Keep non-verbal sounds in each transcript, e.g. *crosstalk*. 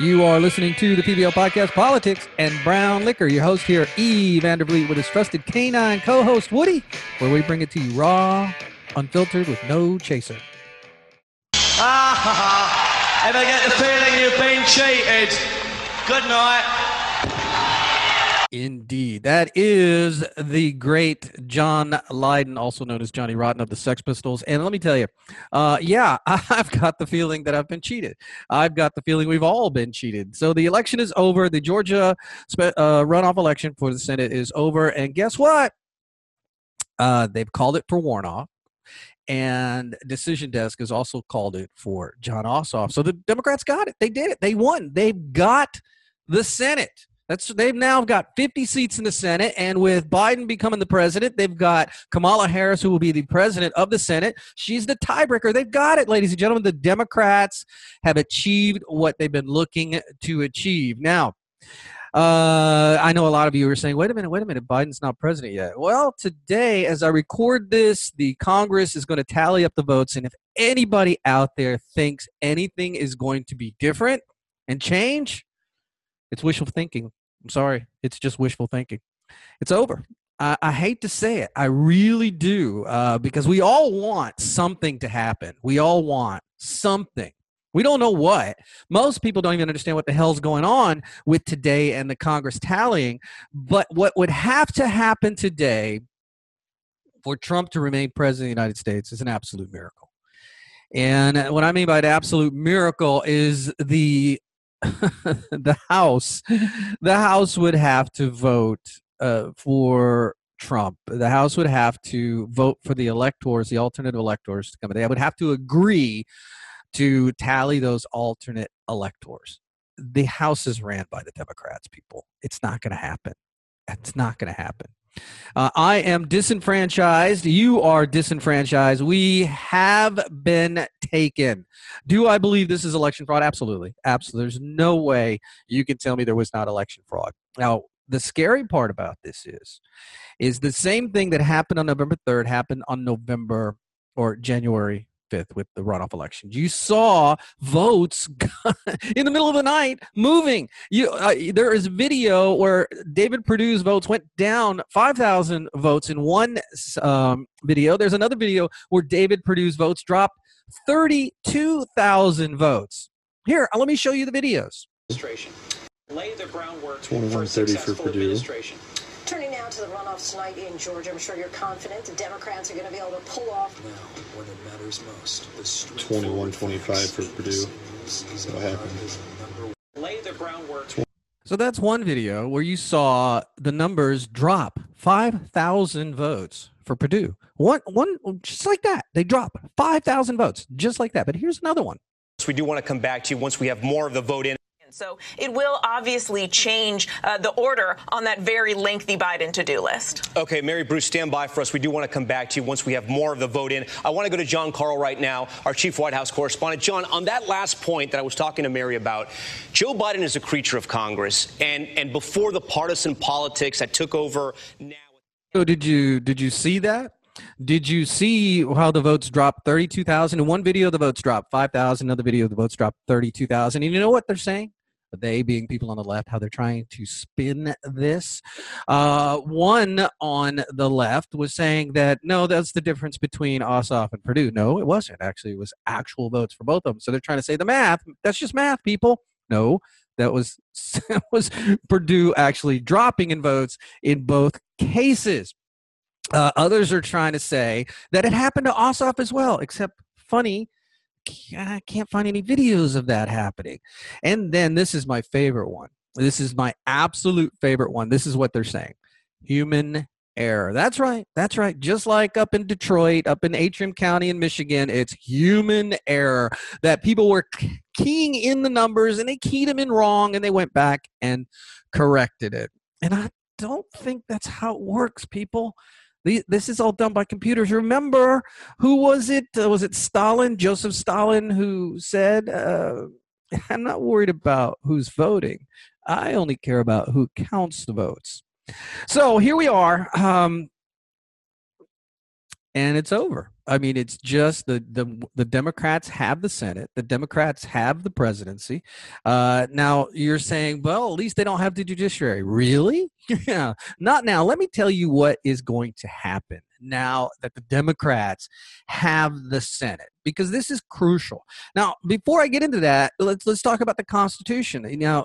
You are listening to the PBL Podcast Politics and Brown Liquor. Your host here, E. Vandervliet, with his trusted canine co host, Woody, where we bring it to you raw, unfiltered, with no chaser. Ah ha ha. Ever get the feeling you've been cheated? Good night. Indeed. That is the great John Lydon, also known as Johnny Rotten of the Sex Pistols. And let me tell you, uh, yeah, *laughs* I've got the feeling that I've been cheated. I've got the feeling we've all been cheated. So the election is over. The Georgia uh, runoff election for the Senate is over. And guess what? Uh, they've called it for Warnock and decision desk has also called it for jon ossoff so the democrats got it they did it they won they've got the senate that's they've now got 50 seats in the Senate, and with Biden becoming the president, they've got Kamala Harris, who will be the president of the Senate. She's the tiebreaker. They've got it, ladies and gentlemen. The Democrats have achieved what they've been looking to achieve. Now, uh, I know a lot of you are saying, wait a minute, wait a minute, Biden's not president yet. Well, today, as I record this, the Congress is going to tally up the votes. And if anybody out there thinks anything is going to be different and change, it's wishful thinking. I'm sorry. It's just wishful thinking. It's over. I, I hate to say it. I really do uh, because we all want something to happen. We all want something. We don't know what. Most people don't even understand what the hell's going on with today and the Congress tallying. But what would have to happen today for Trump to remain president of the United States is an absolute miracle. And what I mean by an absolute miracle is the *laughs* the House, the House would have to vote uh, for Trump. The House would have to vote for the electors, the alternative electors to come. They would have to agree to tally those alternate electors. The House is ran by the Democrats, people. It's not going to happen. It's not going to happen. Uh, I am disenfranchised. You are disenfranchised. We have been taken. Do I believe this is election fraud? Absolutely. Absolutely. There's no way you can tell me there was not election fraud. Now, the scary part about this is, is the same thing that happened on November 3rd happened on November or January 5th with the runoff election. You saw votes *laughs* in the middle of the night moving. You, uh, there is video where David Perdue's votes went down 5,000 votes in one um, video. There's another video where David Perdue's votes dropped 32,000 votes. Here, let me show you the videos. Lay the groundwork for successful for administration. Turning now to the runoffs tonight in Georgia, I'm sure you're confident the Democrats are going to be able to pull off. Now, when it matters most, the 21-25 for Perdue. What happened? Lay the groundwork. So that's one video where you saw the numbers drop 5,000 votes for Perdue. One, one, just like that. They drop 5,000 votes, just like that. But here's another one. We do want to come back to you once we have more of the vote in. So it will obviously change uh, the order on that very lengthy Biden to do list. Okay, Mary Bruce, stand by for us. We do want to come back to you once we have more of the vote in. I want to go to Jon Karl right now, our chief White House correspondent. John, on that last point that I was talking to Mary about, Joe Biden is a creature of Congress, and and before the partisan politics that took over now. So did you did you see that? Did you see how the votes dropped 32,000? In one video, the votes dropped 5,000. Another video, the votes dropped 32,000. And you know what they're saying? They being people on the left, how they're trying to spin this. Uh, one on the left was saying that no, that's the difference between Ossoff and Perdue. No, it wasn't. Actually, it was actual votes for both of them. So they're trying to say the math. That's just math, people. No, that was *laughs* that was Perdue actually dropping in votes in both cases. Uh, others are trying to say that it happened to Ossoff as well, except funny I can't find any videos of that happening. And then this is my favorite one. This is my absolute favorite one. This is what they're saying human error. That's right. That's right. Just like up in Detroit, up in Antrim County in Michigan, it's human error that people were keying in the numbers and they keyed them in wrong and they went back and corrected it. And I don't think that's how it works, people this is all done by computers. Remember, who was it? Uh, was it Stalin, Joseph Stalin, who said, uh, *laughs* I'm not worried about who's voting. I only care about who counts the votes. So here we are. Um, and it's over. I mean, it's just the the the Democrats have the Senate, the Democrats have the presidency. Uh, now you're saying, well, at least they don't have the judiciary. Really? *laughs* yeah, not now. Let me tell you what is going to happen now that the Democrats have the Senate because this is crucial. Now, before I get into that, let's let's talk about the Constitution. Now,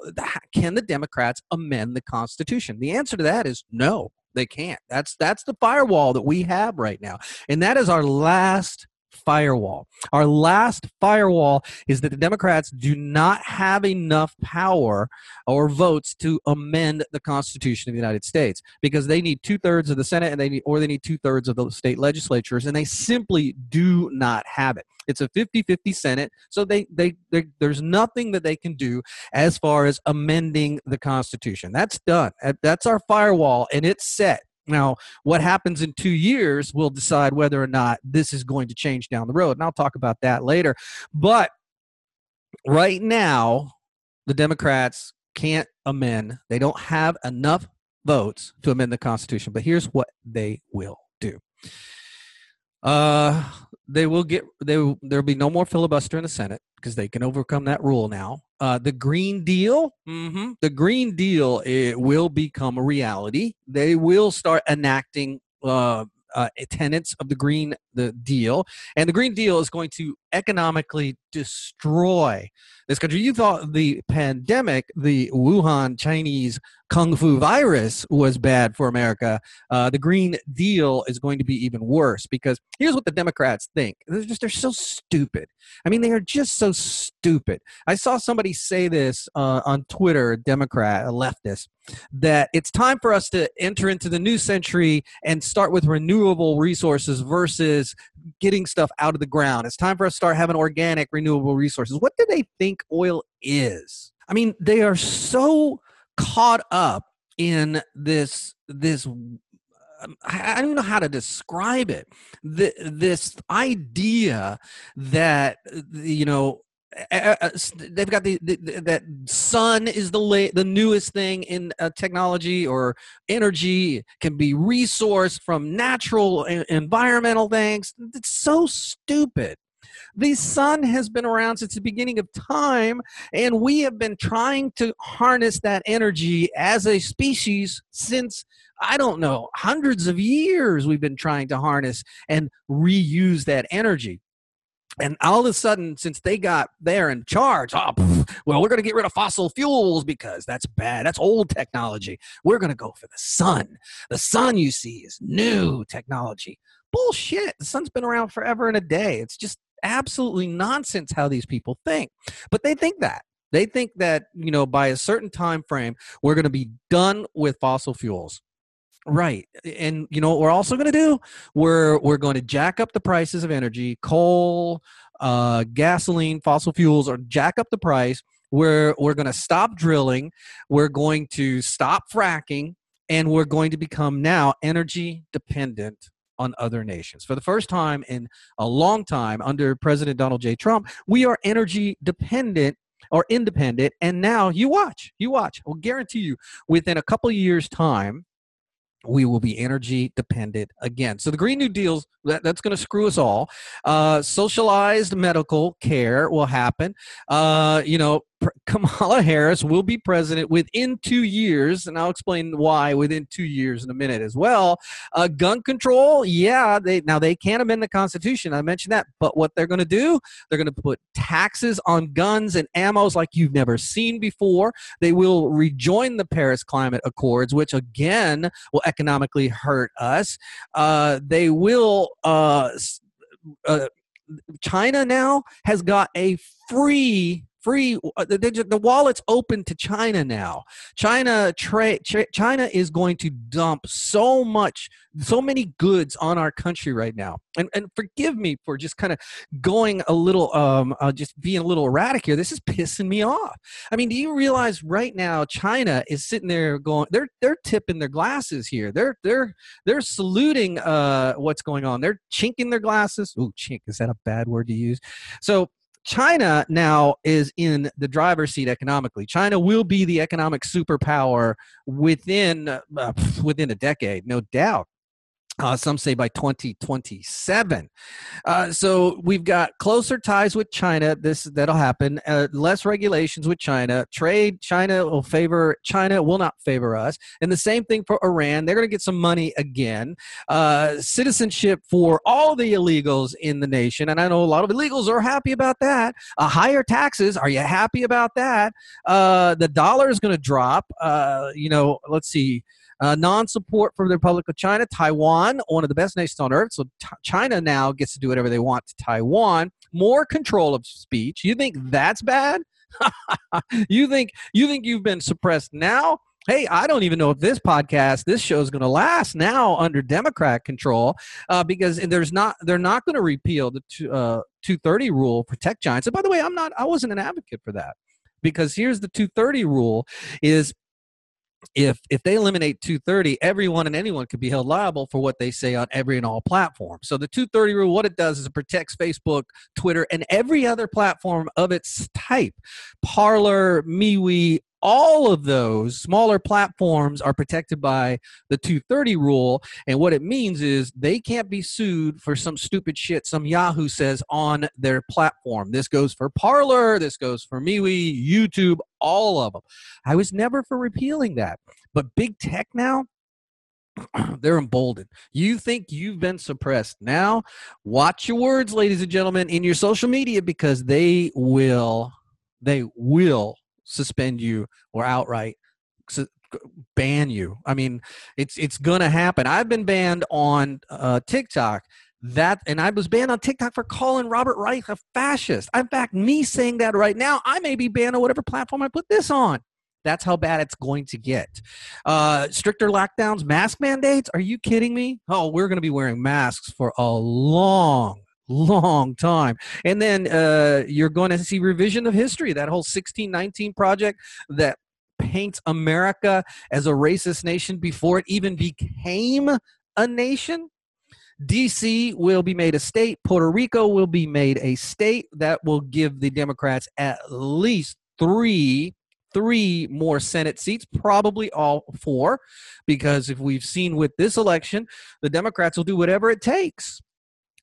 can the Democrats amend the Constitution? The answer to that is no. They can't. That's that's the firewall that we have right now. And that is our last firewall. Our last firewall is that the Democrats do not have enough power or votes to amend the Constitution of the United States because they need two thirds of the Senate and they need, or they need two thirds of the state legislatures, and they simply do not have it. It's a 50-50 Senate, so they, they, they there's nothing that they can do as far as amending the Constitution. That's done. That's our firewall, and it's set. Now, what happens in two years will decide whether or not this is going to change down the road. And I'll talk about that later. But right now, the Democrats can't amend, they don't have enough votes to amend the Constitution. But here's what they will do. Uh, they will get they there'll be no more filibuster in the Senate because they can overcome that rule now. Uh, the Green Deal, mm-hmm, the Green Deal, it will become a reality. They will start enacting uh, uh, tenets of the Green the Deal, and the Green Deal is going to economically destroy this country. You thought the pandemic, the Wuhan Chinese Kung Fu virus, was bad for America. Uh, the Green Deal is going to be even worse because here's what the Democrats think. They're just they're so stupid. I mean, they are just so stupid. I saw somebody say this uh, on Twitter, a Democrat, a leftist, that it's time for us to enter into the new century and start with renewable resources versus getting stuff out of the ground. It's time for us to start having organic, renewable resources. What do they think oil is? I mean, they are so caught up in this this um, I don't know how to describe it. The, this idea that you know they've got the, the, that sun is the la- the newest thing in uh, technology or energy. Can be resourced from natural environmental things. It's so stupid. The sun has been around since the beginning of time and we have been trying to harness that energy as a species since I don't know, hundreds of years we've been trying to harness and reuse that energy. And all of a sudden, since they got there in charge, oh, well, we're going to get rid of fossil fuels because that's bad. That's old technology. We're going to go for the sun. The sun, you see, is new technology. Bullshit. The sun's been around forever and a day. It's just absolutely nonsense how these people think. But they think that. They think that, you know, by a certain time frame, we're going to be done with fossil fuels. Right. And you know what we're also going to do? We're we're going to jack up the prices of energy, coal, uh, gasoline, fossil fuels, or jack up the price. We're we're going to stop drilling. We're going to stop fracking, and we're going to become now energy dependent on other nations. For the first time in a long time under President Donald J. Trump, we are energy dependent or independent. And now you watch, you watch. I'll guarantee you within a couple years' time, we will be energy dependent again. So the Green New Deal's that, that's going to screw us all. Uh, socialized medical care will happen. Uh, you know, Kamala Harris will be president within two years, and I'll explain why within two years in a minute as well. Uh, gun control, yeah, they now they can't amend the Constitution. I mentioned that, but what they're going to do, they're going to put taxes on guns and ammos like you've never seen before. They will rejoin the Paris Climate Accords, which again will economically hurt us. Uh, they will uh, uh, China now has got a free free uh, the, the wallet's open to china now. China tra- china is going to dump so much so many goods on our country right now. And and forgive me for just kind of going a little um uh, just being a little erratic here. This is pissing me off. I mean do you realize right now china is sitting there going they're they're tipping their glasses here. They're they're they're saluting uh what's going on. They're chinking their glasses. Ooh, chink is that a bad word to use? So China now is in the driver's seat economically. China will be the economic superpower within uh, within a decade, no doubt. Uh, some say by 2027. Uh, so we've got closer ties with China. This that'll happen. Uh, less regulations with China. Trade. China will favor. China will not favor us. And the same thing for Iran. They're going to get some money again. Uh, citizenship for all the illegals in the nation. And I know a lot of illegals are happy about that. Uh, higher taxes. Are you happy about that? Uh, the dollar is going to drop. you know. Let's see. Uh, non support for the Republic of China, Taiwan, one of the best nations on earth. So t- China now gets to do whatever they want to Taiwan. More control of speech. You think that's bad? *laughs* you think you think you've been suppressed now? Hey, I don't even know if this podcast, this show is going to last now under Democrat control, uh, because there's not they're not going to repeal the two, uh, 230 rule for tech giants. And by the way, I'm not I wasn't an advocate for that because here's the 230 rule is if if they eliminate 230 everyone and anyone could be held liable for what they say on every and all platforms so the 230 rule what it does is it protects facebook twitter and every other platform of its type. Parler MeWe all of those smaller platforms are protected by the 230 rule and what it means is they can't be sued for some stupid shit some yahoo says on their platform this goes for parler this goes for MeWe youtube all of them i was never for repealing that but big tech now *clears throat* they're emboldened. You think you've been suppressed. Now, watch your words, ladies and gentlemen, in your social media because they will, they will suspend you or outright ban you. I mean, it's it's gonna happen. I've been banned on uh, TikTok. That and I was banned on TikTok for calling Robert Reich a fascist. In fact, me saying that right now, I may be banned on whatever platform I put this on. That's how bad it's going to get. Uh, stricter lockdowns, mask mandates. Are you kidding me? Oh, we're going to be wearing masks for a long, long time. And then uh, you're going to see revision of history. That whole 1619 project that paints America as a racist nation before it even became a nation. DC will be made a state. Puerto Rico will be made a state. That will give the Democrats at least three three more Senate seats, probably all four, because if we've seen with this election, the Democrats will do whatever it takes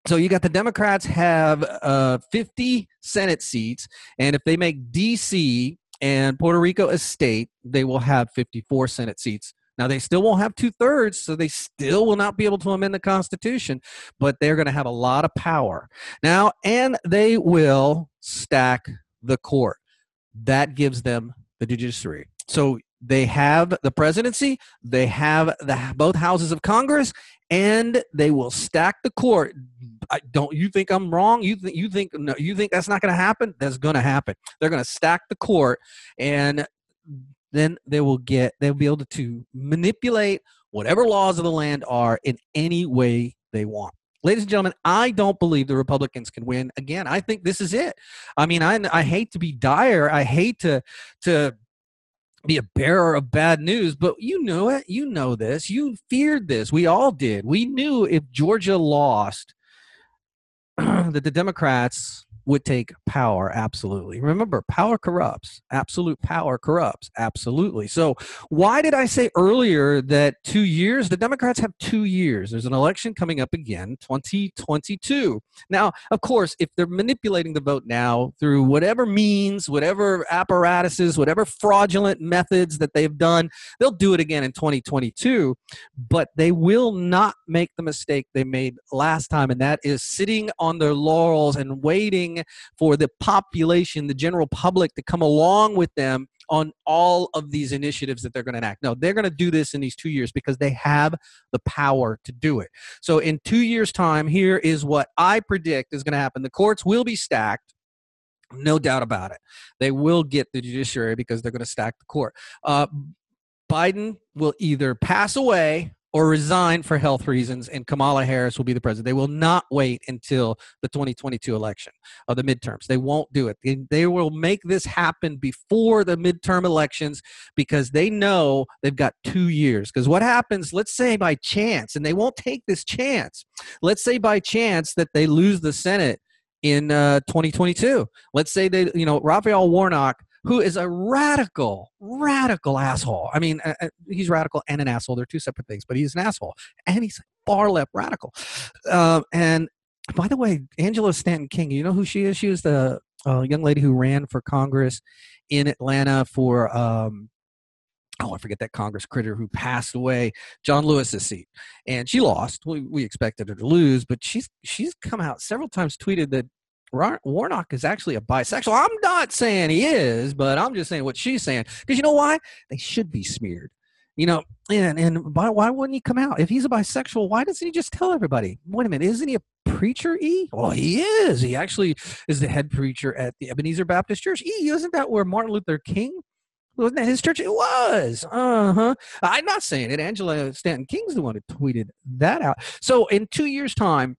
so you got the Democrats have uh, 50 Senate seats, and if they make D.C. and Puerto Rico a state, they will have 54 Senate seats. Now they still won't have two thirds, so they still will not be able to amend the Constitution, but they're going to have a lot of power now, and they will stack the court. That gives them the judiciary. So they have the presidency, they have the both houses of Congress, and they will stack the court. I, don't you think I'm wrong? You think you think no, you think that's not going to happen? That's going to happen. They're going to stack the court, and then they will get they'll be able to manipulate whatever laws of the land are in any way they want. Ladies and gentlemen, I don't believe the Republicans can win again. I think this is it. I mean, I I hate to be dire. I hate to to be a bearer of bad news, but you know it. You know this. You feared this. We all did. We knew if Georgia lost, *clears throat* that the Democrats would take power absolutely. Remember power corrupts. Absolute power corrupts. Absolutely. So why did i say earlier that two years the democrats have two years? There's an election coming up again 2022 now of course if they're manipulating the vote now through whatever means whatever apparatuses whatever fraudulent methods that they've done they'll do it again in 2022 but they will not make the mistake they made last time and that is sitting on their laurels and waiting for the population, the general public, to come along with them on all of these initiatives that they're going to enact. No, they're going to do this in these two years because they have the power to do it. So, in two years' time, here is what I predict is going to happen the courts will be stacked. No doubt about it. They will get the judiciary because they're going to stack the court. Uh, Biden will either pass away or resign for health reasons, and Kamala Harris will be the president. They will not wait until the 2022 election of the midterms. They won't do it. They, they will make this happen before the midterm elections because they know they've got two years. Because what happens, let's say by chance, and they won't take this chance, let's say by chance that they lose the Senate in uh, 2022. Let's say they, you know, Raphael Warnock who is a radical, radical asshole. I mean, uh, he's radical and an asshole. They're two separate things, but he's an asshole. And he's far left radical. Um, and by the way, Angela Stanton King, you know who she is? She was the uh, young lady who ran for Congress in Atlanta for um, oh, I forget that Congress critter who passed away, John Lewis's seat, and she lost. We, we expected her to lose, but she's she's come out several times, tweeted that Warnock is actually a bisexual. I'm not saying he is, but I'm just saying what she's saying because you know why they should be smeared. You know, and and why, why wouldn't he come out if he's a bisexual? Why doesn't he just tell everybody? Wait a minute, isn't he a preacher? E? Well, he is. He actually is the head preacher at the Ebenezer Baptist Church. E, isn't that where Martin Luther King wasn't that his church? It was. Uh huh. I'm not saying it. Angela Stanton King's the one who tweeted that out. So in two years' time,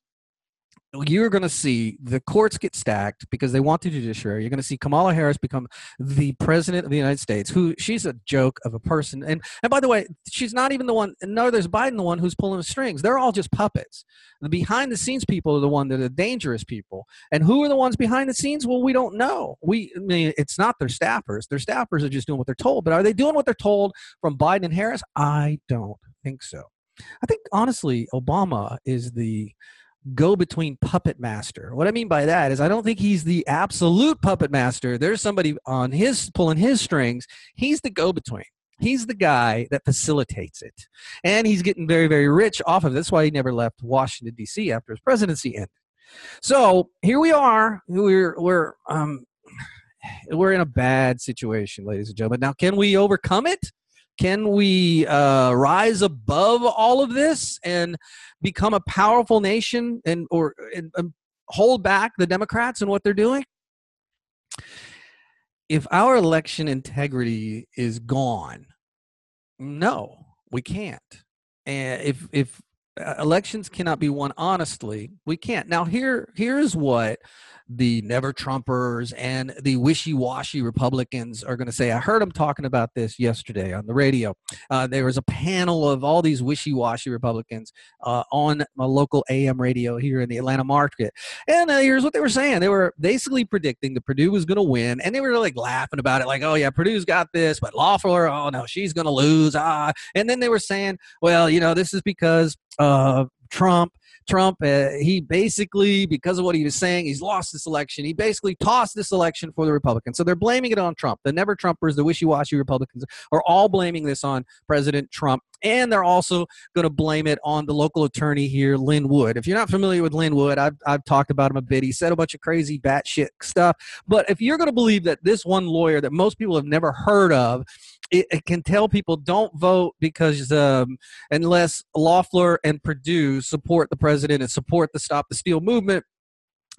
you're going to see the courts get stacked because they want the judiciary. You're going to see Kamala Harris become the president of the United States, who she's a joke of a person. And and by the way, she's not even the one. No, there's Biden, the one who's pulling the strings. They're all just puppets. The behind the scenes people are the one that are the dangerous people. And who are the ones behind the scenes? Well, we don't know. We I mean, it's not their staffers. Their staffers are just doing what they're told. But are they doing what they're told from Biden and Harris? I don't think so. I think honestly, Obama is the go between puppet master. What I mean by that is I don't think he's the absolute puppet master. There's somebody on his pulling his strings. He's the go between. He's the guy that facilitates it. And he's getting very, very rich off of it. That's why he never left Washington, D.C. after his presidency ended. So here we are. We're, we're, um, we're in a bad situation, ladies and gentlemen. Now, can we overcome it? Can we uh, rise above all of this and become a powerful nation and or and, and hold back the Democrats and what they're doing? If our election integrity is gone, no, we can't. And if if uh, elections cannot be won honestly, we can't. Now here here's what the never Trumpers and the wishy washy Republicans are going to say. I heard them talking about this yesterday on the radio. Uh, there was a panel of all these wishy washy Republicans uh, on a local AM radio here in the Atlanta market. And uh, here's what they were saying they were basically predicting that Perdue was going to win. And they were like laughing about it, like, oh, yeah, Perdue's got this, but Loeffler, oh, no, she's going to lose. Ah. And then they were saying, well, you know, this is because uh, Trump Trump, uh, he basically, because of what he was saying, he's lost this election. He basically tossed this election for the Republicans. So they're blaming it on Trump. The never Trumpers, the wishy washy Republicans are all blaming this on President Trump. And they're also going to blame it on the local attorney here, Lin Wood. If you're not familiar with Lin Wood, I've, I've talked about him a bit. He said a bunch of crazy batshit stuff. But if you're going to believe that this one lawyer that most people have never heard of it, it, can tell people don't vote because um, unless Loeffler and Perdue support the president and support the Stop the Steal movement,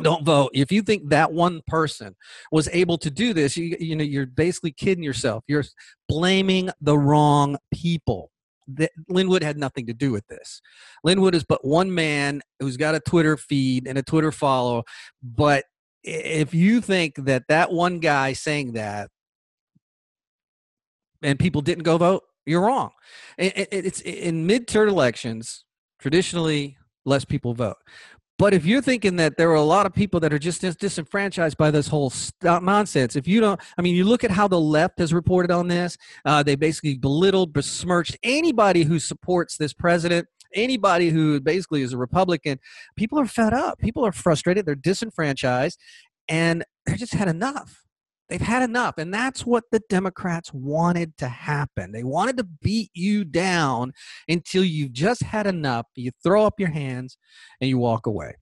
don't vote. If you think that one person was able to do this, you, you know you're basically kidding yourself. You're blaming the wrong people. That Lin Wood had nothing to do with this. Lin Wood is but one man who's got a Twitter feed and a Twitter follow. But if you think that that one guy saying that and people didn't go vote, you're wrong. It's in midterm elections. Traditionally, less people vote. But if you're thinking that there are a lot of people that are just disenfranchised by this whole nonsense, if you don't, I mean, you look at how the left has reported on this. Uh, they basically belittled, besmirched anybody who supports this president anybody who basically is a Republican, people are fed up. People are frustrated. They're disenfranchised, and they just had enough. They've had enough. And that's what the Democrats wanted to happen. They wanted to beat you down until you've just had enough. You throw up your hands and you walk away.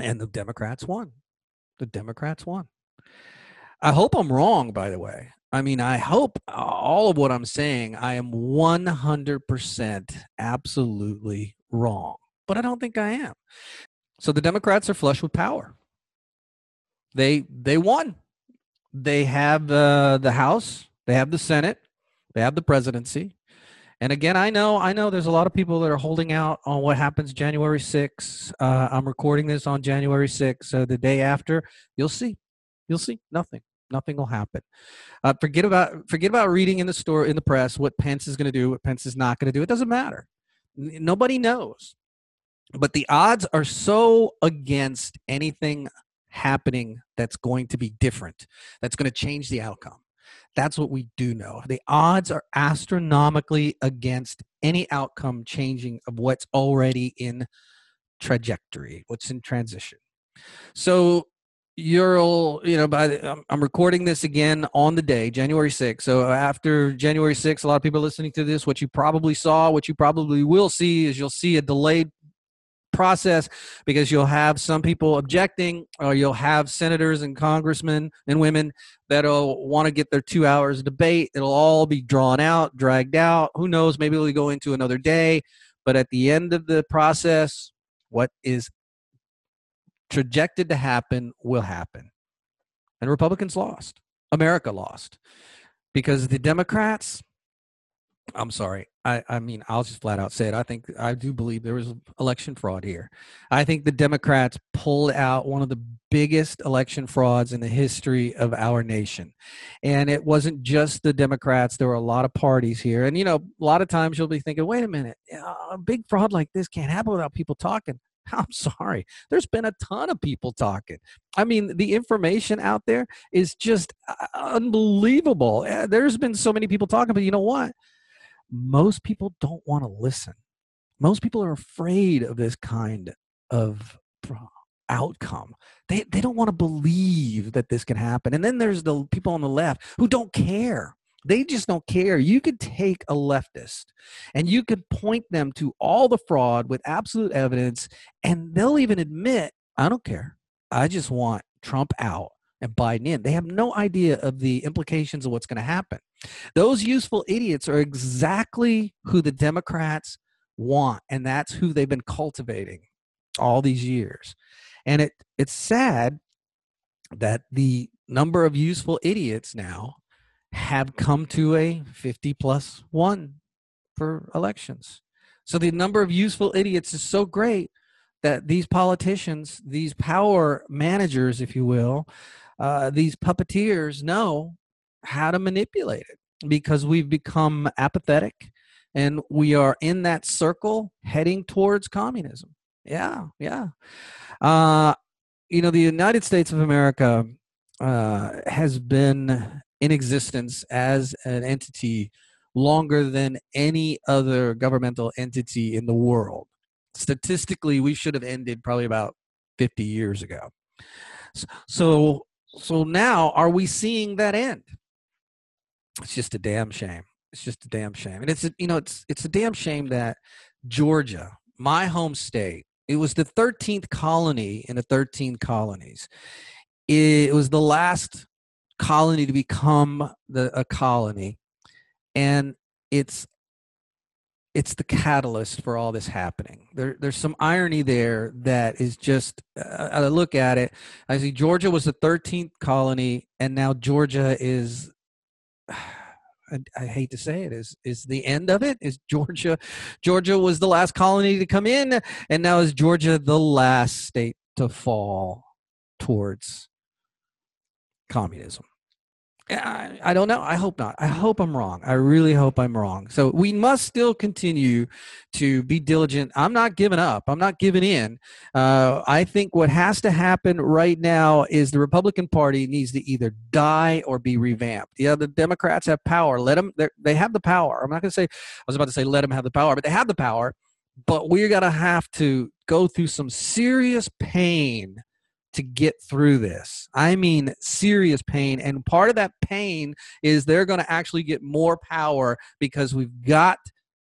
And the Democrats won. The Democrats won. I hope I'm wrong, by the way. I mean, I hope all of what I'm saying, I am 100% absolutely wrong. But I don't think I am. So the Democrats are flush with power. They they won they have the House, they have the Senate, they have the presidency. And again, I know, I know, there's a lot of people that are holding out on what happens January 6th. Uh, I'm recording this on January 6th, so the day after, you'll see, you'll see nothing. Nothing will happen. Uh, forget about forget about reading in the store in the press what Pence is going to do, what Pence is not going to do. It doesn't matter. N- nobody knows. But the odds are so against anything happening that's going to be different, that's going to change the outcome. That's what we do know. The odds are astronomically against any outcome changing of what's already in trajectory, what's in transition. So you're you know by the, I'm, I'm recording this again on the day january 6th so after january 6th a lot of people listening to this what you probably saw what you probably will see is you'll see a delayed process because you'll have some people objecting or you'll have senators and congressmen and women that'll want to get their two hours debate it'll all be drawn out dragged out who knows maybe it'll go into another day but at the end of the process what is projected to happen will happen. And Republicans lost. America lost. Because the Democrats, I'm sorry. I, I mean, I'll just flat out say it. I think I do believe there was election fraud here. I think the Democrats pulled out one of the biggest election frauds in the history of our nation. And it wasn't just the Democrats, there were a lot of parties here. And, you know, a lot of times you'll be thinking, wait a minute, a big fraud like this can't happen without people talking. *laughs* I'm sorry. There's been a ton of people talking. I mean, the information out there is just uh, unbelievable. Uh, there's been so many people talking, but you know what? Most people don't want to listen. Most people are afraid of this kind of outcome. They, they don't want to believe that this can happen. And then there's the people on the left who don't care. They just don't care. You could take a leftist and you could point them to all the fraud with absolute evidence, and they'll even admit, I don't care. I just want Trump out and Biden in. They have no idea of the implications of what's going to happen. Those useful idiots are exactly who the Democrats want, and that's who they've been cultivating all these years. And it it's sad that the number of useful idiots now have come to a 50 plus one for elections. So the number of useful idiots is so great that these politicians, these power managers, if you will, uh, these puppeteers know how to manipulate it because we've become apathetic and we are in that circle heading towards communism. Yeah, yeah. Uh, you know, the United States of America uh, has been in existence as an entity longer than any other governmental entity in the world. Statistically, we should have ended probably about 50 years ago. So, so now are we seeing that end? It's just a damn shame. It's just a damn shame. And it's a, you know it's it's a damn shame that Georgia, my home state, it was the 13th colony in the 13 colonies. It was the last colony to become the, a colony and it's it's the catalyst for all this happening. There, there's some irony there that is just. Uh, I look at it. I see Georgia was the 13th colony, and now Georgia is. *sighs* I, I, hate to say it is is the end of it. Is Georgia? Georgia was the last colony to come in, and now is Georgia the last state to fall towards communism. I, I don't know. I hope not. I hope I'm wrong. I really hope I'm wrong. So we must still continue to be diligent. I'm not giving up. I'm not giving in. Uh, I think what has to happen right now is the Republican Party needs to either die or be revamped. Yeah, the Democrats have power. Let them. They have the power. I'm not going to say. I was about to say let them have the power, but they have the power. But we're going to have to go through some serious pain to get through this. I mean, serious pain. And part of that pain is they're going to actually get more power because we've got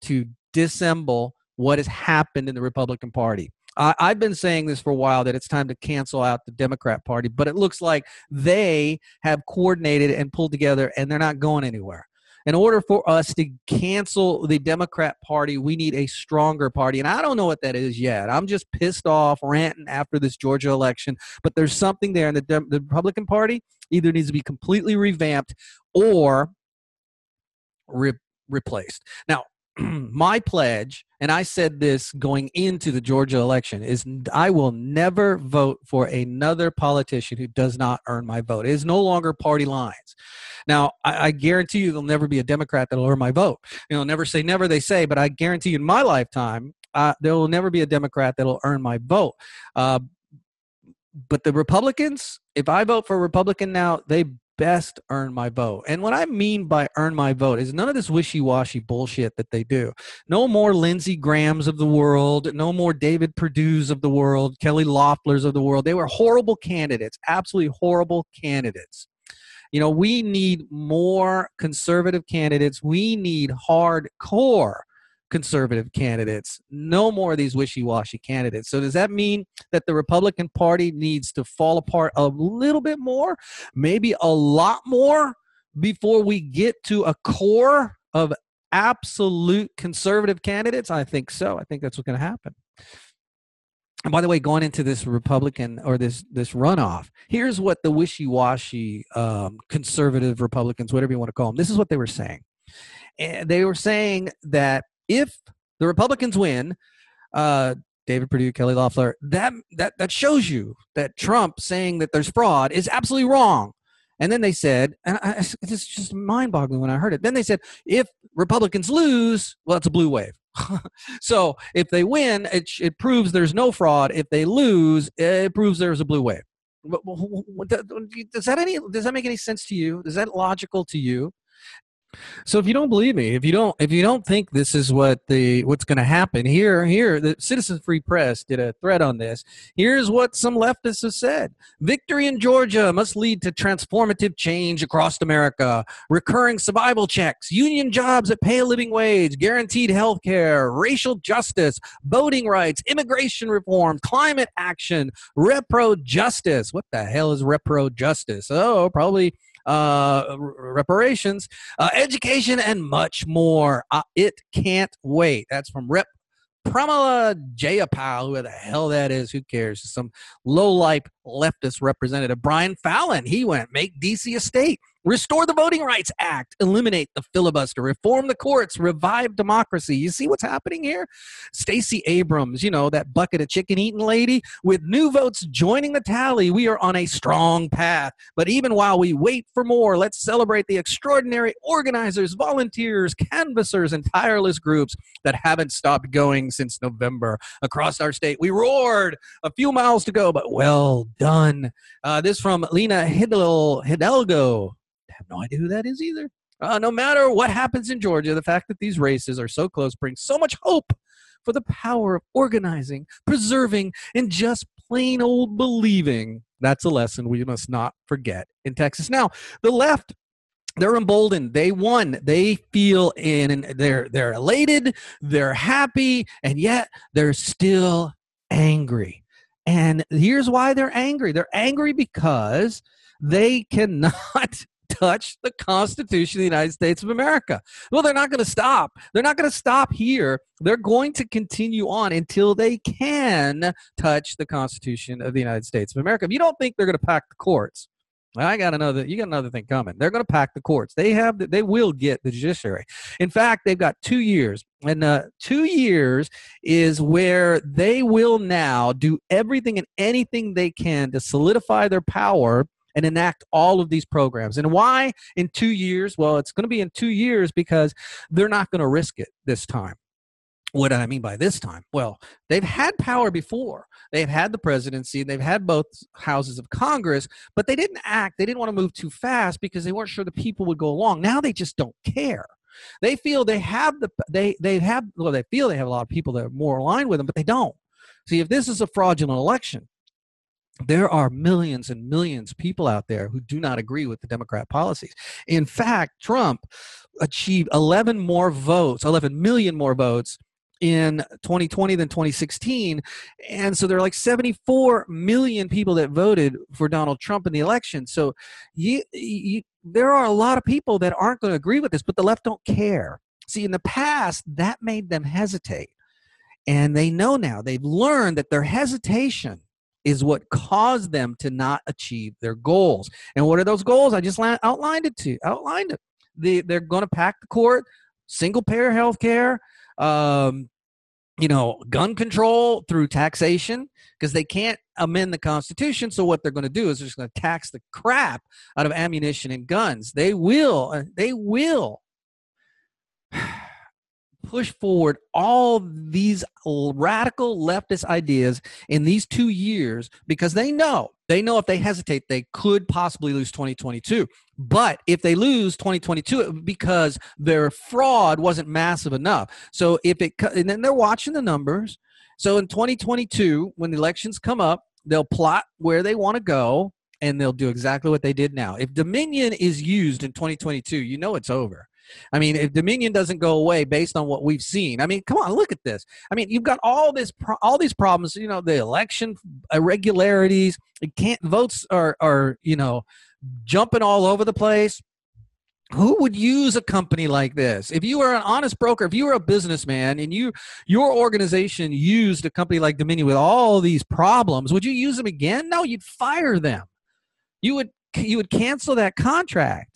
to dissemble what has happened in the Republican Party. I've been saying this for a while that it's time to cancel out the Democrat Party, but it looks like they have coordinated and pulled together and they're not going anywhere in order for us to cancel the Democrat Party, we need a stronger party. And I don't know what that is yet. I'm just pissed off, ranting after this Georgia election. But there's something there, and the, De- the Republican Party either needs to be completely revamped or re- replaced. Now, *clears throat* my pledge, and I said this going into the Georgia election, is I will never vote for another politician who does not earn my vote. It is no longer party lines. Now, I, I guarantee you there'll never be a Democrat that'll earn my vote. You know, never say never, they say, but I guarantee you in my lifetime, uh, there will never be a Democrat that'll earn my vote. Uh, but the Republicans, if I vote for a Republican now, they best earn my vote. And what I mean by earn my vote is none of this wishy washy bullshit that they do. No more Lindsey Grahams of the world, no more David Perdue's of the world, Kelly Loeffler's of the world. They were horrible candidates, absolutely horrible candidates. You know, we need more conservative candidates. We need hardcore conservative candidates. No more of these wishy washy candidates. So, does that mean that the Republican Party needs to fall apart a little bit more, maybe a lot more, before we get to a core of absolute conservative candidates? I think so. I think that's what's going to happen. And by the way, going into this Republican or this this runoff, here's what the wishy-washy um, conservative Republicans, whatever you want to call them, this is what they were saying. And they were saying that if the Republicans win, uh, David Perdue, Kelly Loeffler, that that that shows you that Trump saying that there's fraud is absolutely wrong. And then they said, and I, it's just mind-boggling when I heard it. Then they said, if Republicans lose, well, it's a blue wave. *laughs* so if they win, it, it proves there's no fraud. If they lose, it proves there's a blue wave. Does that any? Does that make any sense to you? Is that logical to you? So if you don't believe me, if you don't if you don't think this is what the what's going to happen here here the Citizen Free Press did a thread on this. Here's what some leftists have said. Victory in Georgia must lead to transformative change across America. Recurring survival checks, union jobs that pay a living wage, guaranteed health care, racial justice, voting rights, immigration reform, climate action, repro justice. What the hell is repro justice? Oh, probably uh, reparations, uh, education, and much more. Uh, it can't wait. That's from Rep. Pramila Jayapal, who the hell that is, who cares? Some low life leftist representative. Brian Fallon, he went, make DC a state. Restore the Voting Rights Act, eliminate the filibuster, reform the courts, revive democracy. You see what's happening here? Stacey Abrams, you know, that bucket of chicken eating lady, with new votes joining the tally, we are on a strong path. But even while we wait for more, let's celebrate the extraordinary organizers, volunteers, canvassers, and tireless groups that haven't stopped going since November. Across our state, we roared. A few miles to go, but well done. Uh, this from Lina Hidalgo have no idea who that is either. Uh, no matter what happens in Georgia, the fact that these races are so close brings so much hope for the power of organizing, preserving, and just plain old believing. That's a lesson we must not forget in Texas. Now, the left they're emboldened they won they feel in they're they're elated they're happy and yet they're still angry and here's why they're angry they're angry because they *laughs* cannot touch the Constitution of the United States of America. Well, they're not going to stop. They're not going to stop here. They're going to continue on until they can touch the Constitution of the United States of America. If you don't think they're going to pack the courts, I got another. You got another thing coming. They're going to pack the courts. They have. They will get the judiciary. In fact, they've got two years, and uh, two years is where they will now do everything and anything they can to solidify their power and enact all of these programs. And why in two years? Well, it's going to be in two years because they're not going to risk it this time. What do I mean by this time? Well, they've had power before. They've had the presidency, they've had both houses of Congress, but they didn't act. They didn't want to move too fast because they weren't sure the people would go along. Now they just don't care. They feel they have the they they have well they feel they have a lot of people that are more aligned with them, but they don't. See, if this is a fraudulent election, there are millions and millions of people out there who do not agree with the Democrat policies. In fact, Trump achieved 11 more votes, 11 million more votes in 2020 than 2016. And so there are like 74 million people that voted for Donald Trump in the election. So you, you, there are a lot of people that aren't going to agree with this, but the left don't care. See, in the past, that made them hesitate. And they know now, they've learned that their hesitation is what caused them to not achieve their goals. And what are those goals? I just outlined it to outlined it. They, they're going to pack the court, single payer health care, um, you know, gun control through taxation because they can't amend the Constitution. So what they're going to do is they're just going to tax the crap out of ammunition and guns. They will, uh, they will push forward all these radical leftist ideas in these two years because they know they know if they hesitate they could possibly lose 2022 but if they lose 2022 because their fraud wasn't massive enough. So if it and then they're watching the numbers. So in 2022 when the elections come up they'll plot where they want to go and they'll do exactly what they did now. If dominion is used in 2022 you know it's over I mean, if Dominion doesn't go away based on what we've seen, I mean, come on, look at this. I mean, you've got all this, pro- all these problems. You know, the election irregularities. It can't votes are are you know jumping all over the place. Who would use a company like this? If you were an honest broker, if you were a businessman and you your organization used a company like Dominion with all these problems, would you use them again? No, you'd fire them. You would you would cancel that contract.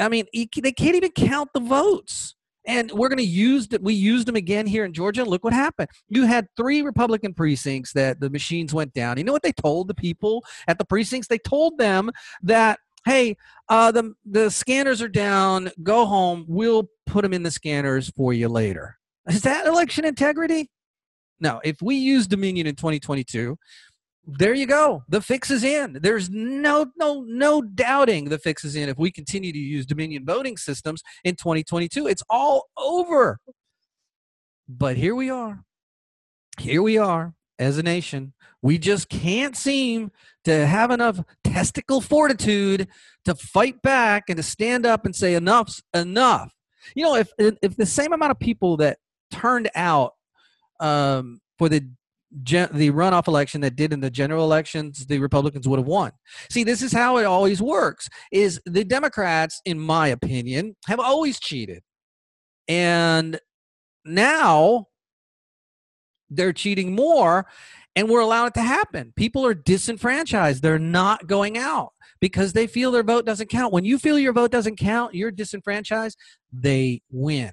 I mean, they can't even count the votes. And we're going to use that. We used them again here in Georgia. Look what happened. You had three Republican precincts that the machines went down. You know what they told the people at the precincts? They told them that, hey, uh, the the scanners are down. Go home. We'll put them in the scanners for you later. Is that election integrity? No. If we use Dominion in 2022, there you go. The fix is in. There's no no no doubting the fix is in if we continue to use Dominion voting systems in 2022. It's all over. But here we are. Here we are as a nation. We just can't seem to have enough testicle fortitude to fight back and to stand up and say enough's enough. You know, if if the same amount of people that turned out um, for the gen- the runoff election that did in the general elections, the Republicans would have won. See, this is how it always works. Is the Democrats, in my opinion, have always cheated, and now they're cheating more, and we're allowing it to happen. People are disenfranchised; they're not going out because they feel their vote doesn't count. When you feel your vote doesn't count, you're disenfranchised. They win.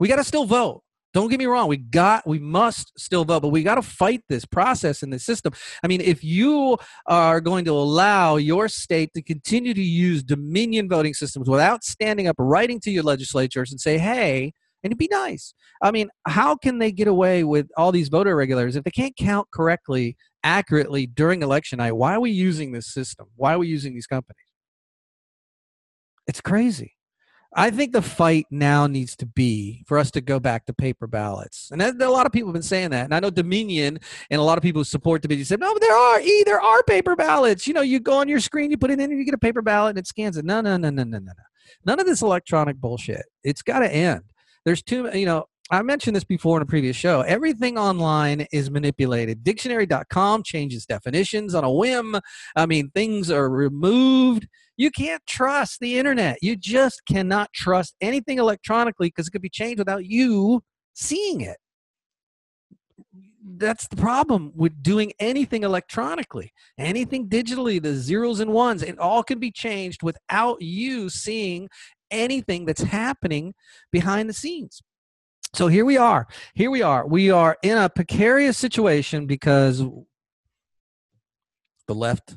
We got to still vote. Don't get me wrong. We got, we must still vote, but we got to fight this process in the system. I mean, if you are going to allow your state to continue to use Dominion voting systems without standing up, writing to your legislatures and say, hey, and it'd be nice. I mean, how can they get away with all these voter regulators if they can't count correctly, accurately during election night? Why are we using this system? Why are we using these companies? It's crazy. I think the fight now needs to be for us to go back to paper ballots. And a lot of people have been saying that. And I know Dominion and a lot of people who support Dominion said, no, there are, e, there are paper ballots. You know, you go on your screen, you put it in, and you get a paper ballot and it scans it. No, no, no, no, no, no, no. None of this electronic bullshit. It's got to end. There's too, you know, I mentioned this before in a previous show. Everything online is manipulated. Dictionary.com changes definitions on a whim. I mean, things are removed. You can't trust the internet. You just cannot trust anything electronically because it could be changed without you seeing it. That's the problem with doing anything electronically. Anything digitally, the zeros and ones, it all can be changed without you seeing anything that's happening behind the scenes. So here we are. Here we are. We are in a precarious situation because the left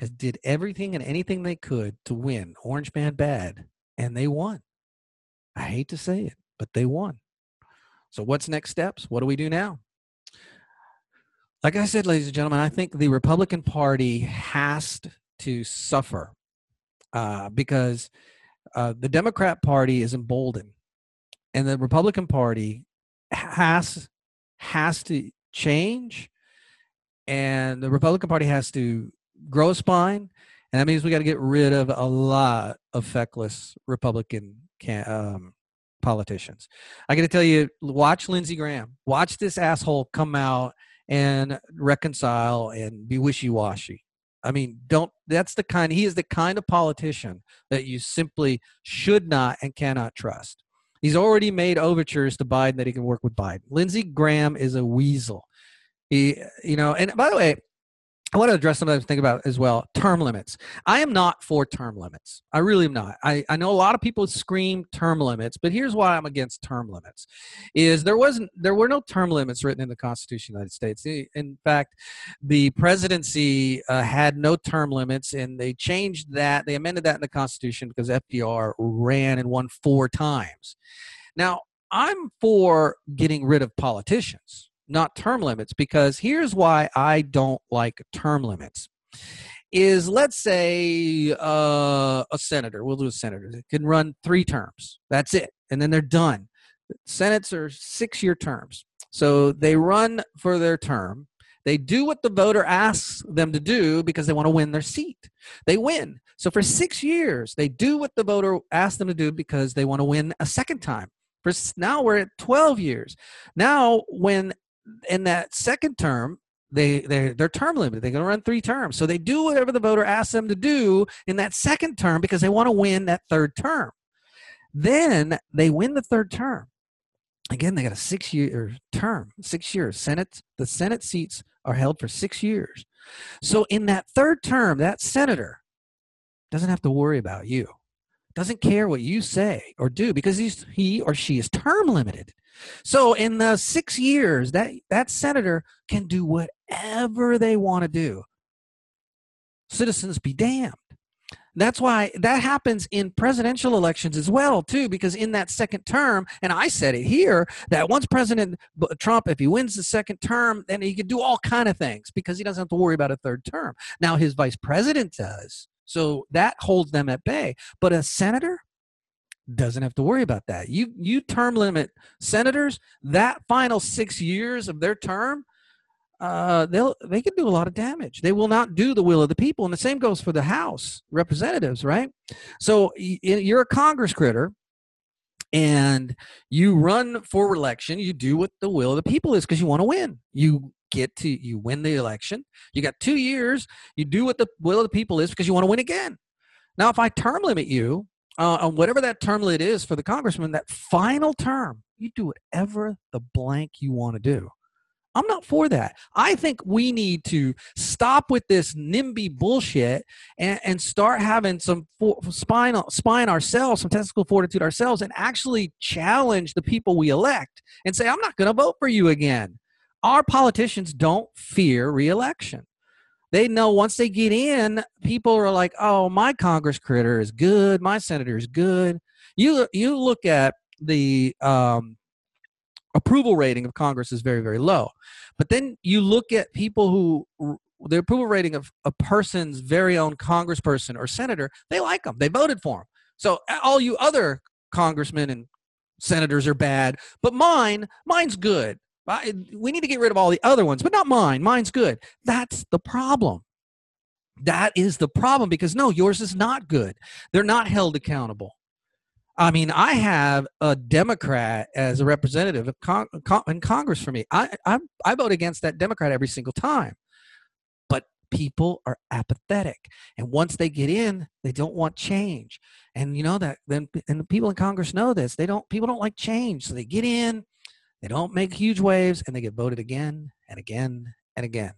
has did everything and anything they could to win Orange Man Bad, and they won. I hate to say it, but they won. So what's next steps? What do we do now? Like I said, ladies and gentlemen, I think the Republican Party has to suffer uh, because uh, the Democrat Party is emboldened, and the Republican Party has has to change, and the Republican Party has to grow a spine, and that means we got to get rid of a lot of feckless Republican can, um, politicians. I got to tell you, watch Lindsey Graham. Watch this asshole come out and reconcile and be wishy-washy. I mean, don't. That's the kind. He is the kind of politician that you simply should not and cannot trust. He's already made overtures to Biden that he can work with Biden. Lindsey Graham is a weasel. He, you know, and by the way, I want to address something I think about as well term limits. I am not for term limits. I really am not. I, I know a lot of people scream term limits, but here's why I'm against term limits is there wasn't there were no term limits written in the Constitution of the United States. In fact, the presidency uh, had no term limits and they changed that. They amended that in the Constitution because FDR ran and won four times. Now, I'm for getting rid of politicians, not term limits, because here's why I don't like term limits. Is let's say uh, a senator, we'll do a senator, that can run three terms. That's it. And then they're done. Senates are six year terms. So they run for their term. They do what the voter asks them to do because they want to win their seat. They win. So for six years, they do what the voter asked them to do because they want to win a second time. For now we're at 12 years. Now, when in that second term, they they they're term limited. They're going to run three terms. So they do whatever the voter asks them to do in that second term because they want to win that third term. Then they win the third term. Again, they got a six-year term, six years. Senate, the Senate seats are held for six years. So in that third term, that senator doesn't have to worry about you. Doesn't care what you say or do because he's he or she is term limited. So in the six years, that that senator can do whatever they want to do. Citizens be damned. That's why that happens in presidential elections as well, too, because in that second term, and I said it here, that once President Trump, if he wins the second term, then he can do all kind of things because he doesn't have to worry about a third term. Now his vice president does, so that holds them at bay. But a senator doesn't have to worry about that. You you term limit senators that final six years of their term uh, they'll they can do a lot of damage. They will not do the will of the people, and the same goes for the House representatives, right? So you're a Congress critter, and you run for election. You do what the will of the people is because you want to win. You get to you win the election. You got two years. You do what the will of the people is because you want to win again. Now, if I term limit you uh, on whatever that term limit is for the congressman, that final term, you do whatever the blank you want to do. I'm not for that. I think we need to stop with this NIMBY bullshit and, and start having some for, spine, spine ourselves, some testicle fortitude ourselves, and actually challenge the people we elect and say, I'm not going to vote for you again. Our politicians don't fear reelection. They know once they get in, people are like, "Oh, my Congress critter is good. My senator is good." You you look at the um, approval rating of Congress is very very low, but then you look at people who the approval rating of a person's very own congressperson or senator, they like them. They voted for them. So all you other congressmen and senators are bad, but mine, mine's good. I, we need to get rid of all the other ones, but not mine. Mine's good. That's the problem. That is the problem because no, yours is not good. They're not held accountable. I mean, I have a Democrat as a representative con- con- in Congress for me. I, I I vote against that Democrat every single time. But people are apathetic, and once they get in, they don't want change. And you know that then, and the people in Congress know this. They don't. People don't like change, so they get in. They don't make huge waves, and they get voted again and again and again.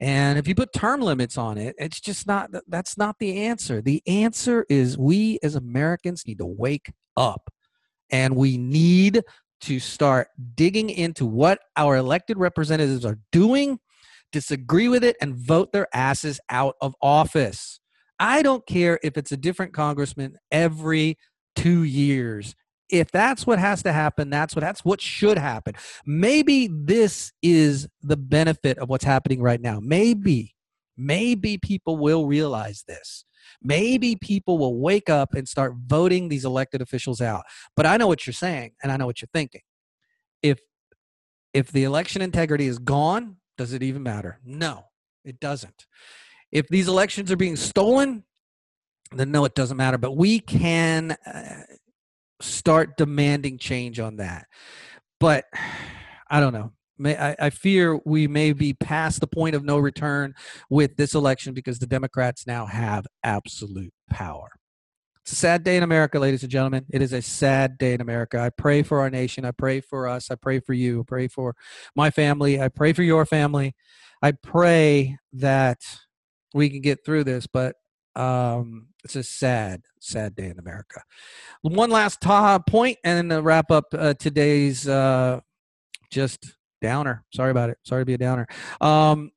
And if you put term limits on it, it's just not that's not the answer. The answer is we as Americans need to wake up and we need to start digging into what our elected representatives are doing, disagree with it, and vote their asses out of office. I don't care if it's a different congressman every two years if that's what has to happen that's what that's what should happen. Maybe this is the benefit of what's happening right now. Maybe maybe people will realize this. Maybe people will wake up and start voting these elected officials out. But i know what you're saying and i know what you're thinking. If if the election integrity is gone does it even matter? No it doesn't. If these elections are being stolen then no it doesn't matter. But we can uh, start demanding change on that. But *sighs* I don't know. May, I, I, fear we may be past the point of no return with this election because the Democrats now have absolute power. It's a sad day in America, ladies and gentlemen. It is a sad day in America. I pray for our nation. I pray for us. I pray for you. I pray for my family. I pray for your family. I pray that we can get through this, but um, it's a sad, sad day in America. One last ta- point and wrap up uh, today's uh, just downer. Sorry about it. Sorry to be a downer. Um,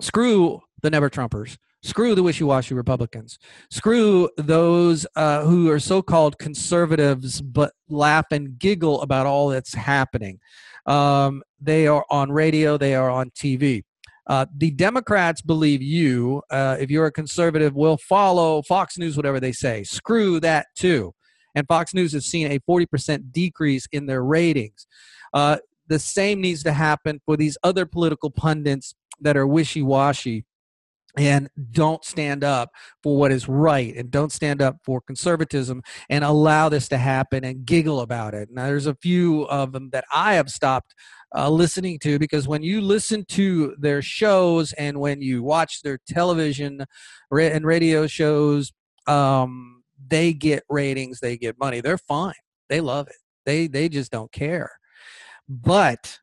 screw the never Trumpers. Screw the wishy-washy Republicans. Screw those uh, who are so-called conservatives but laugh and giggle about all that's happening. Um, they are on radio. They are on TV. Uh, the Democrats believe you, uh, if you're a conservative, will follow Fox News, whatever they say. Screw that too. And Fox News has seen a 40% decrease in their ratings. Uh, the same needs to happen for these other political pundits that are wishy washy and don't stand up for what is right and don't stand up for conservatism and allow this to happen and giggle about it. Now, there's a few of them that I have stopped uh, listening to because when you listen to their shows and when you watch their television and radio shows, um, they get ratings, they get money. They're fine. They love it. They they just don't care. But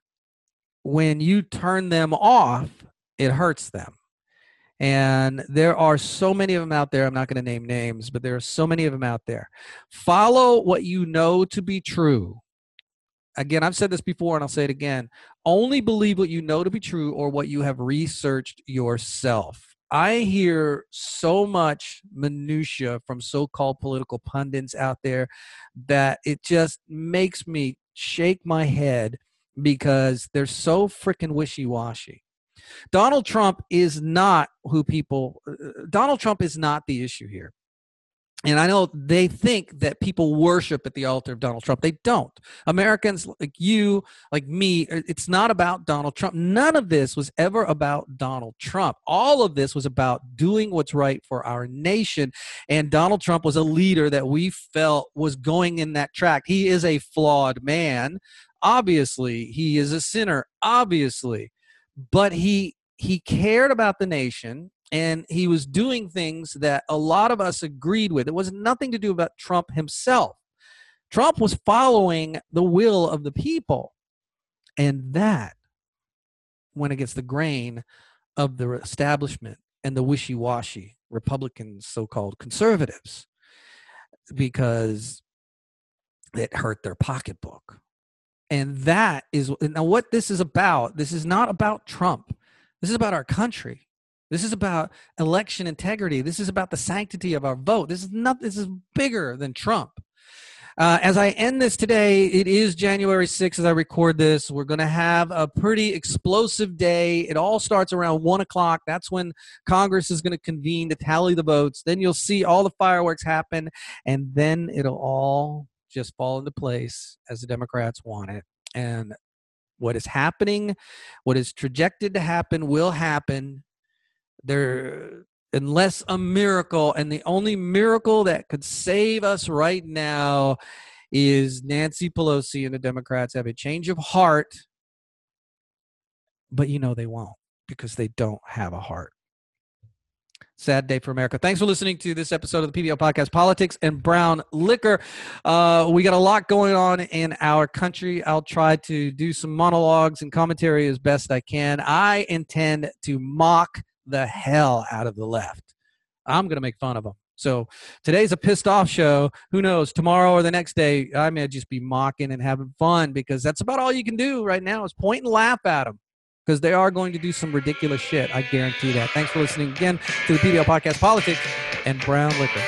when you turn them off, it hurts them. And there are so many of them out there. I'm not going to name names, but there are so many of them out there. Follow what you know to be true. Again, I've said this before and I'll say it again. Only believe what you know to be true or what you have researched yourself. I hear so much minutia from so-called political pundits out there that it just makes me shake my head because they're so freaking wishy-washy. Donald Trump is not who people uh, Donald Trump is not the issue here. And I know they think that people worship at the altar of Donald Trump. They don't. Americans like you, like me, uh, it's not about Donald Trump. None of this was ever about Donald Trump. All of this was about doing what's right for our nation. And Donald Trump was a leader that we felt was going in that track. He is a flawed man. Obviously, he is a sinner. Obviously but he he cared about the nation and he was doing things that a lot of us agreed with. It was nothing to do about Trump himself. Trump was following the will of the people. And that went against the grain of the establishment and the wishy washy Republicans, so called conservatives, because it hurt their pocketbook. And that is now what this is about. This is not about Trump. This is about our country. This is about election integrity. This is about the sanctity of our vote. This is not. This is bigger than Trump. Uh, as I end this today, it is January 6th as I record this. We're going to have a pretty explosive day. It all starts around 1 o'clock. That's when Congress is going to convene to tally the votes. Then you'll see all the fireworks happen, and then it'll all just fall into place as the Democrats want it. And what is happening, what is projected to happen, will happen. There, unless a miracle, and the only miracle that could save us right now is Nancy Pelosi and the Democrats have a change of heart, but you know they won't because they don't have a heart. Sad day for America. Thanks for listening to this episode of the PBL podcast, Politics and Brown Liquor. Uh, we got a lot going on in our country. I'll try to do some monologues and commentary as best I can. I intend to mock the hell out of the left. I'm going to make fun of them. So today's a pissed off show. Who knows? Tomorrow or the next day, I may just be mocking and having fun because that's about all you can do right now is point and laugh at them because they are going to do some ridiculous shit. I guarantee that. Thanks for listening again to the PBL Podcast Politics and Brown Liquor.